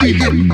Hello.